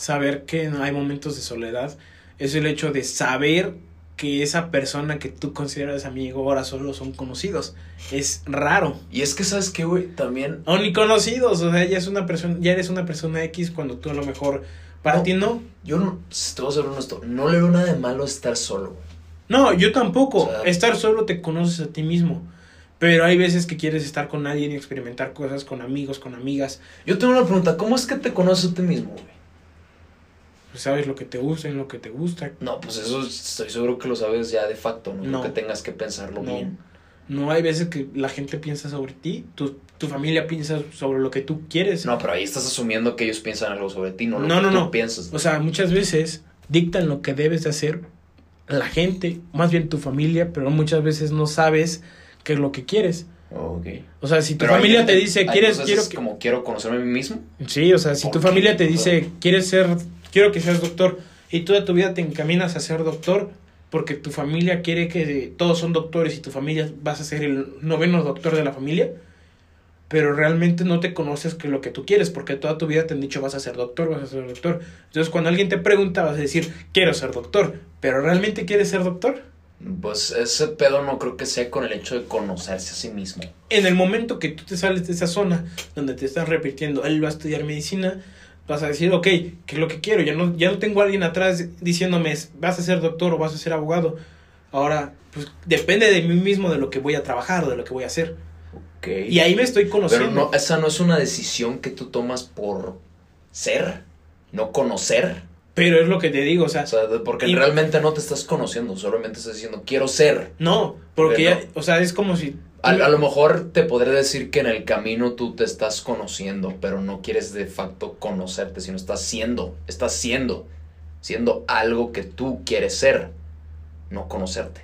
saber que hay momentos de soledad es el hecho de saber que esa persona que tú consideras amigo ahora solo son conocidos. Es raro. Y es que, ¿sabes qué, güey? También... O ni conocidos, o sea, ya es una persona, ya eres una persona X cuando tú a lo mejor para No. ti no. Yo no, si te voy a ser honesto, no le veo nada de malo estar solo, güey. No, yo tampoco. O sea- estar solo te conoces a ti mismo. Pero hay veces que quieres estar con alguien y experimentar cosas con amigos, con amigas. Yo tengo una pregunta, ¿cómo es que te conoces a ti mismo, güey? Pues sabes lo que te gusta y lo que te gusta. No, pues eso estoy seguro que lo sabes ya de facto, no, No. que tengas que pensarlo No. bien. No hay veces que la gente piensa sobre ti, tu, tu familia piensa sobre lo que tú quieres. No, pero ahí estás asumiendo que ellos piensan algo sobre ti, no lo No, que no, tú no. piensas. O sea, muchas veces dictan lo que debes de hacer la gente, más bien tu familia, pero muchas veces no sabes qué es lo que quieres. Ok. O sea, si tu Pero familia te dice, hay ¿quieres, quiero que... como quiero conocerme a mí mismo? Sí, o sea, si ¿Por tu qué? familia te dice, quieres ser, quiero que seas doctor, y toda tu vida te encaminas a ser doctor, porque tu familia quiere que todos son doctores y tu familia vas a ser el noveno doctor de la familia, pero realmente no te conoces que lo que tú quieres, porque toda tu vida te han dicho vas a ser doctor, vas a ser doctor. Entonces cuando alguien te pregunta vas a decir, quiero ser doctor, pero ¿realmente quieres ser doctor? Pues ese pedo no creo que sea con el hecho de conocerse a sí mismo. En el momento que tú te sales de esa zona donde te están repitiendo, él va a estudiar medicina, vas a decir, ok, ¿qué es lo que quiero? Ya no, ya no tengo a alguien atrás diciéndome, vas a ser doctor o vas a ser abogado. Ahora, pues depende de mí mismo de lo que voy a trabajar, de lo que voy a hacer. Ok. Y ahí me estoy conociendo. Pero no, esa no es una decisión que tú tomas por ser, no conocer. Pero es lo que te digo, o sea, O sea, porque Y- realmente no te estás conociendo, solamente estás diciendo quiero ser. no, porque ¿Por ya, o sea, es como si... A, a lo mejor te podré decir que en el camino tú te estás conociendo, pero no quieres de facto conocerte, sino estás siendo, estás siendo, siendo algo que tú quieres ser, no conocerte.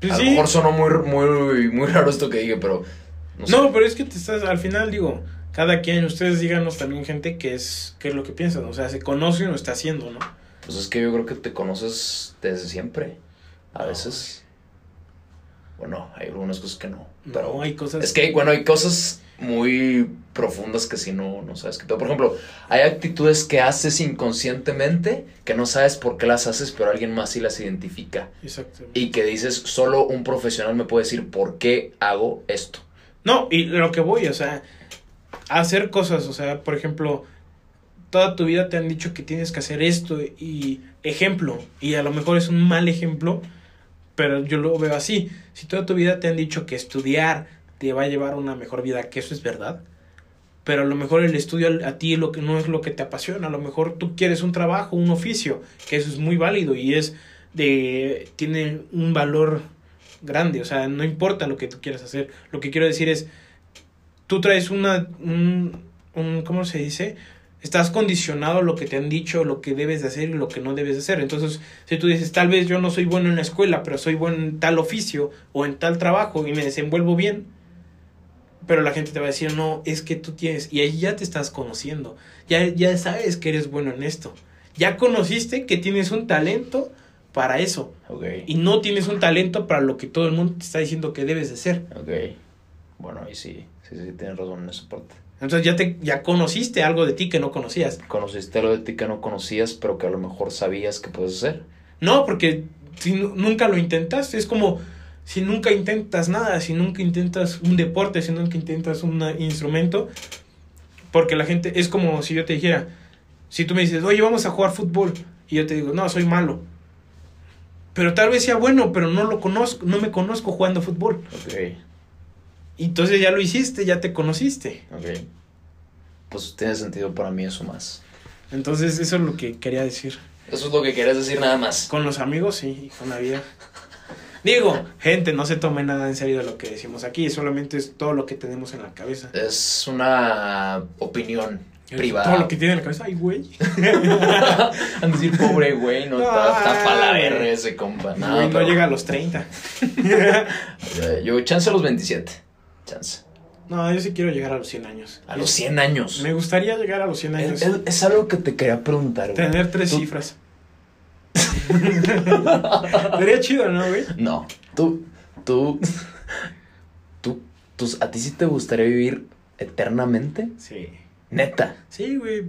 Pues a sí. lo mejor sonó muy, muy, muy raro esto que dije, pero no sé. No, pero es que te estás, al final digo, cada quien, ustedes díganos también gente qué es, qué es lo que piensan, o sea, se conoce o está haciendo, ¿no? Pues es que yo creo que te conoces desde siempre. A No. veces. Bueno, hay algunas cosas que no. Pero no, hay cosas... Es que, bueno, hay cosas muy profundas que si no, no sabes qué. Por ejemplo, hay actitudes que haces inconscientemente que no sabes por qué las haces, pero alguien más sí las identifica. Exactamente. Y que dices, solo un profesional me puede decir por qué hago esto. No, y lo que voy, o sea, hacer cosas, o sea, por ejemplo, toda tu vida te han dicho que tienes que hacer esto y ejemplo, y a lo mejor es un mal ejemplo, pero yo lo veo así. Si toda tu vida te han dicho que estudiar te va a llevar a una mejor vida, que eso es verdad, pero a lo mejor el estudio a ti lo que no es lo que te apasiona, a lo mejor tú quieres un trabajo, un oficio, que eso es muy válido y es de tiene un valor grande, o sea, no importa lo que tú quieras hacer. Lo que quiero decir es tú traes una un, un ¿cómo se dice? Estás condicionado a lo que te han dicho, lo que debes de hacer y lo que no debes de hacer. Entonces, si tú dices, tal vez yo no soy bueno en la escuela, pero soy bueno en tal oficio o en tal trabajo y me desenvuelvo bien, pero la gente te va a decir, no, es que tú tienes, y ahí ya te estás conociendo, ya, ya sabes que eres bueno en esto, ya conociste que tienes un talento para eso, y no tienes un talento para lo que todo el mundo te está diciendo que debes de ser. Ok. Bueno, ahí sí, sí, sí, tienes razón en esa parte. Entonces ya te ya conociste algo de ti que no conocías. Conociste lo de ti que no conocías, pero que a lo mejor sabías que puedes hacer. No, porque si nu- nunca lo intentaste, es como si nunca intentas nada, si nunca intentas un deporte, si nunca intentas un instrumento, porque la gente es como si yo te dijera, si tú me dices, oye, vamos a jugar fútbol, y yo te digo, no, soy malo. Pero tal vez sea bueno, pero no lo conozco, no me conozco jugando fútbol. Ok. Y entonces ya lo hiciste, ya te conociste. Ok. Pues tiene sentido para mí eso más. Entonces eso es lo que quería decir. Eso es lo que querías decir nada más. Con los amigos, sí, y con la vida. Digo, gente, no se tome nada en serio de lo que decimos aquí, solamente es todo lo que tenemos en la cabeza. Es una opinión privada. Todo lo que tiene en la cabeza, ay, güey. A decir, pobre güey, no está, está pa' la. R ese compa. No, Güey, no pero- llega a los 30. Eh, Yo, chance a los 27. Chance. No, yo sí quiero llegar a los 100 años. A los 100 años. Me gustaría llegar a los 100 años. Es, es- es algo que te quería preguntar, güey. Tener tres Tú- cifras. Sería chido, ¿no, güey? No, tú, tú, tú, tú, ¿a ti sí te gustaría vivir eternamente? Sí. Neta. Sí, güey.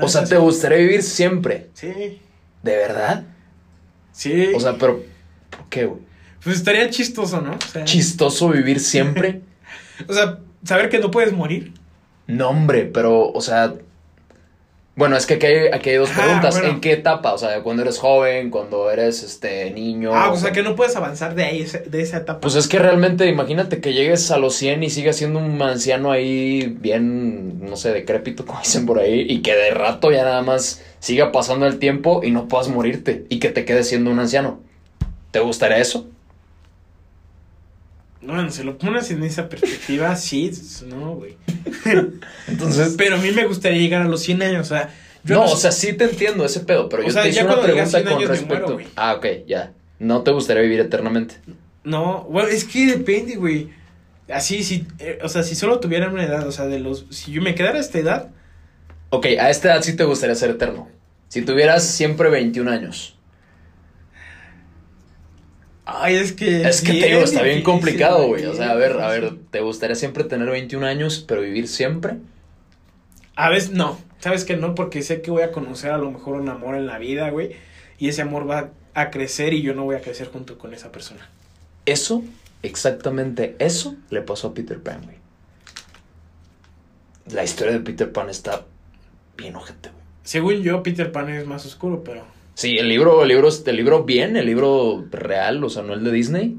O sea, te gustaría vivir siempre. Sí. ¿De verdad? Sí. O sea, pero, ¿por qué, güey? pues estaría chistoso, ¿no? O sea, ¿Chistoso vivir siempre? o sea, saber que no puedes morir. No, hombre, pero, o sea. Bueno, es que aquí hay, aquí hay dos Ah, preguntas. bueno. ¿En qué etapa? O sea, cuando eres joven, cuando eres este niño. Ah, o sea, que no puedes avanzar de ahí, de esa etapa. Pues es que realmente, imagínate que llegues a los 100 y sigas siendo un anciano ahí bien, no sé, decrépito, como dicen por ahí, y que de rato ya nada más siga pasando el tiempo y no puedas morirte y que te quedes siendo un anciano. ¿Te gustaría eso? No, se lo pones en esa perspectiva, sí, no, güey. Entonces, Pero a mí me gustaría llegar a los 100 años, o sea... yo no, sé- o sea, sí te entiendo ese pedo, pero O yo sea, te hice una pregunta 100 con respecto. muero, ah, ok, ya. ¿No te gustaría vivir eternamente? No, bueno, es que depende, güey. Así, si, eh, o sea, si solo tuviera una edad, o sea, de los... Si yo me quedara a esta edad, Ok, a esta edad sí te gustaría ser eterno. Si tuvieras siempre 21 años. Ay, es que... Es que te digo, está bien complicado, güey. O sea, a ver, a ver. ¿te gustaría siempre tener 21 años, pero vivir siempre? A veces no, sabes que no, porque sé que voy a conocer a lo mejor un amor en la vida, güey. Y ese amor va a crecer y yo no voy a crecer junto con esa persona. Eso, exactamente eso, le pasó a Peter Pan, güey. La historia de Peter Pan está bien ojete, güey. Según yo, Peter Pan es más oscuro, pero. Sí, el libro, el libro, el libro bien, el libro real, o sea, no el de Disney,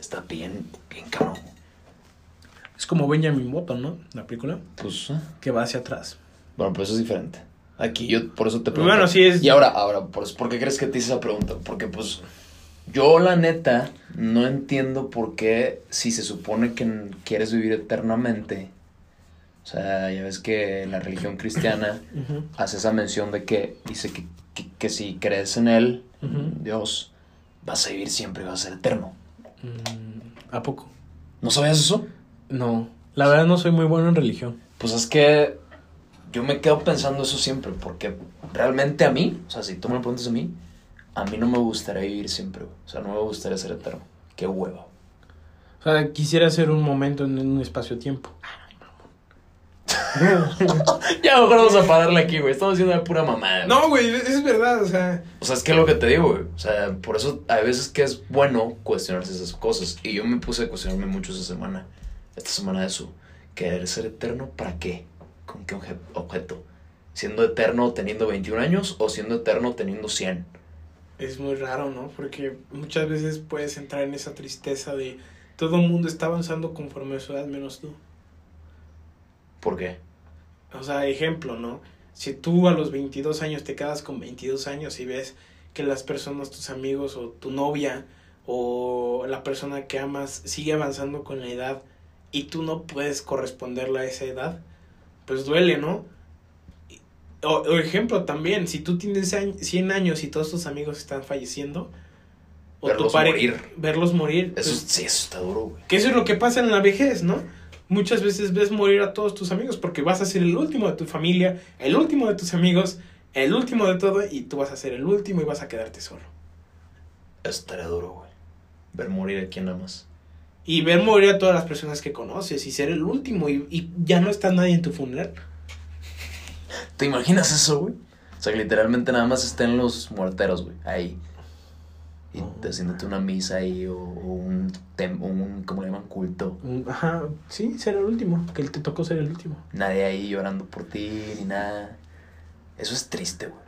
está bien, bien cabrón. Es como Benjamin Button, ¿no? La película. Pues, eh, Que va hacia atrás. bueno, pero eso es diferente. Aquí yo por eso te pregunto. bueno, sí es- Y ahora, ahora, por, ¿por qué crees que te hice esa pregunta? Porque pues yo la neta no entiendo por qué si se supone que quieres vivir eternamente. O sea, ya ves que la religión cristiana hace esa mención de que dice que, que, que si crees en él, Dios, vas a vivir siempre y vas a ser eterno. Mm, ¿A poco? ¿No sabías eso? No. La verdad no soy muy bueno en religión. Pues es que yo me quedo pensando eso siempre, porque realmente a mí, o sea, si tú me lo preguntas a mí, a mí no me gustaría vivir siempre. O sea, no me gustaría ser eterno. Qué hueva. O sea, quisiera hacer un momento en un espacio-tiempo. Ya mejor vamos a pararle aquí, güey. Estamos haciendo una pura mamada. No, güey, es verdad, o sea. O sea, es que es lo que te digo, güey. O sea, por eso hay veces que es bueno cuestionarse esas cosas. Y yo me puse a cuestionarme mucho esa semana. Esta semana de eso. ¿Querer ser eterno para qué? ¿Con qué obje- objeto? ¿Siendo eterno teniendo 21 años o siendo eterno teniendo 100? Es muy raro, ¿no? Porque muchas veces puedes entrar en esa tristeza de todo el mundo está avanzando conforme a su edad menos tú. ¿Por qué? O sea, ejemplo, ¿no? Si tú a los 22 años te quedas con 22 años y ves que las personas, tus amigos o tu novia o la persona que amas sigue avanzando con la edad y tú no puedes corresponderle a esa edad, pues duele, ¿no? O, o ejemplo también, si tú tienes añ- 100 años y todos tus amigos están falleciendo, o Verlos pare- morir. verlos morir, Eso, pues, sí, eso está duro, güey. que eso es lo que pasa en la vejez, ¿no? Muchas veces ves morir a todos tus amigos porque vas a ser el último de tu familia, el último de tus amigos, el último de todo y tú vas a ser el último y vas a quedarte solo. Eso estaría duro, güey. Ver morir a quien amas. Y ver morir a todas las personas que conoces y ser el último y, y ya no está nadie en tu funeral. ¿Te imaginas eso, güey? O sea, que literalmente nada más estén los muerteros, güey, ahí. Y haciéndote una misa ahí o, o un, tem- un, ¿cómo le llaman? Culto. Ajá, sí, ser el último, que te tocó ser el último. Nadie ahí llorando por ti ni nada. Eso es triste, güey.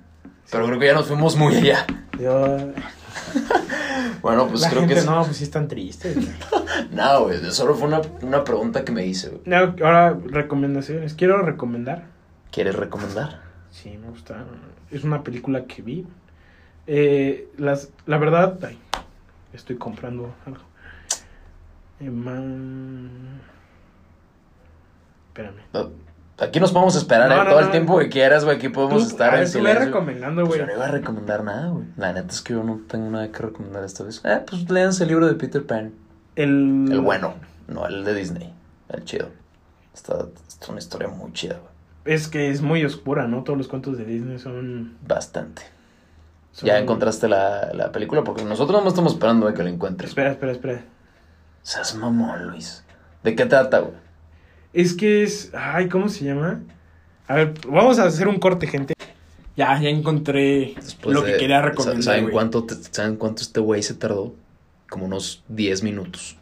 Pero creo que ya nos fuimos muy allá. Yo, Bueno, pues la creo gente que es... no, pues sí están tristes. Nada, güey. Solo fue una, una pregunta que me hice, güey. No, Ahora, recomendaciones. Quiero recomendar ¿Quieres recomendar? Sí, me gusta. Es una película que vi. Eh, las, la verdad, ay, estoy comprando algo. Eh, man- Espérame. Aquí nos podemos esperar, No, ¿eh? no, Todo no. el tiempo que quieras, güey. Aquí podemos Tú- estar a en ver, silencio. recomendando, Pues güey. yo no iba a recomendar nada, güey. La neta es que yo no tengo nada que recomendar esta vez. Eh, pues léanse el libro de Peter Pan. El, El bueno, no el de Disney. El chido. Está, es una historia muy chida, güey. Es que es muy oscura, ¿no? Todos los cuentos de Disney son. Bastante. ¿Ya encontraste la, la película? Porque nosotros no estamos esperando a que la encuentres. Espera, espera, espera. Seas mamón, Luis. ¿De qué trata, güey? Es que es. Ay, ¿cómo se llama? A ver, vamos a hacer un corte, gente. Ya, ya encontré Después lo de- que quería recomendar. ¿Saben güey. cuánto, te- ¿Saben cuánto este güey se tardó? Como unos 10 minutos.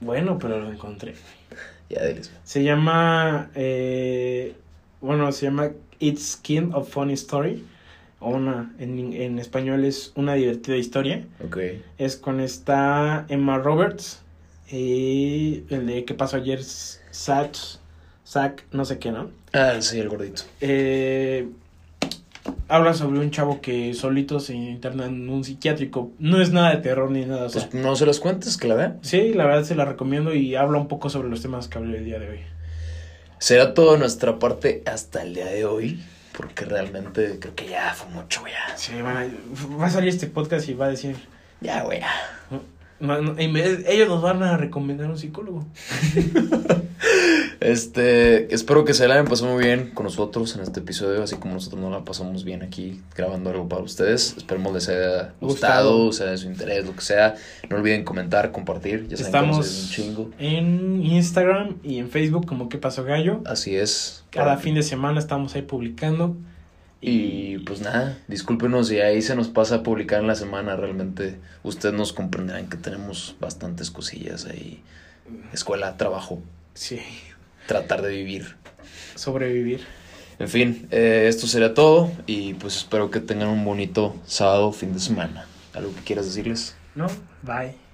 Bueno, pero lo encontré. Ya, diles. Se llama. eh, bueno, se llama It's Kind of Funny Story. O una. En, en español es una divertida historia. Ok. Es con esta Emma Roberts. Y el de ¿Qué pasó ayer? Zach. Zach, no sé qué, ¿no? Ah, sí, el gordito. Eh, habla sobre un chavo que solito se interna en un psiquiátrico. No es nada de terror ni nada. O sea, Pues no se los cuentes, que la vean. sí, la verdad se la recomiendo y habla un poco sobre los temas que hablé el día de hoy. Será toda nuestra parte hasta el día de hoy. Porque realmente creo que ya fue mucho, güey. ya. Sí, van a- va a salir este podcast y va a decir. Ya, güey. ellos nos van a recomendar un psicólogo. Este, espero que se la hayan pasado muy bien con nosotros en este episodio, así como nosotros nos la pasamos bien aquí grabando algo para ustedes. Esperemos les haya Gustado. gustado, sea de su interés, lo que sea. No olviden comentar, compartir. Ya saben que ayuda un Estamos chingo. en Instagram y en Facebook como que pasó gallo. Así es. Cada fin de semana estamos ahí publicando. Y pues nada, discúlpenos si ahí se nos pasa a publicar en la semana. Realmente ustedes nos comprenderán que tenemos bastantes cosillas ahí. Escuela, trabajo, Sí, tratar de vivir. sobrevivir. En fin, eh, esto sería todo y pues espero que tengan un bonito sábado, fin de semana. ¿Algo que quieras decirles? No, bye.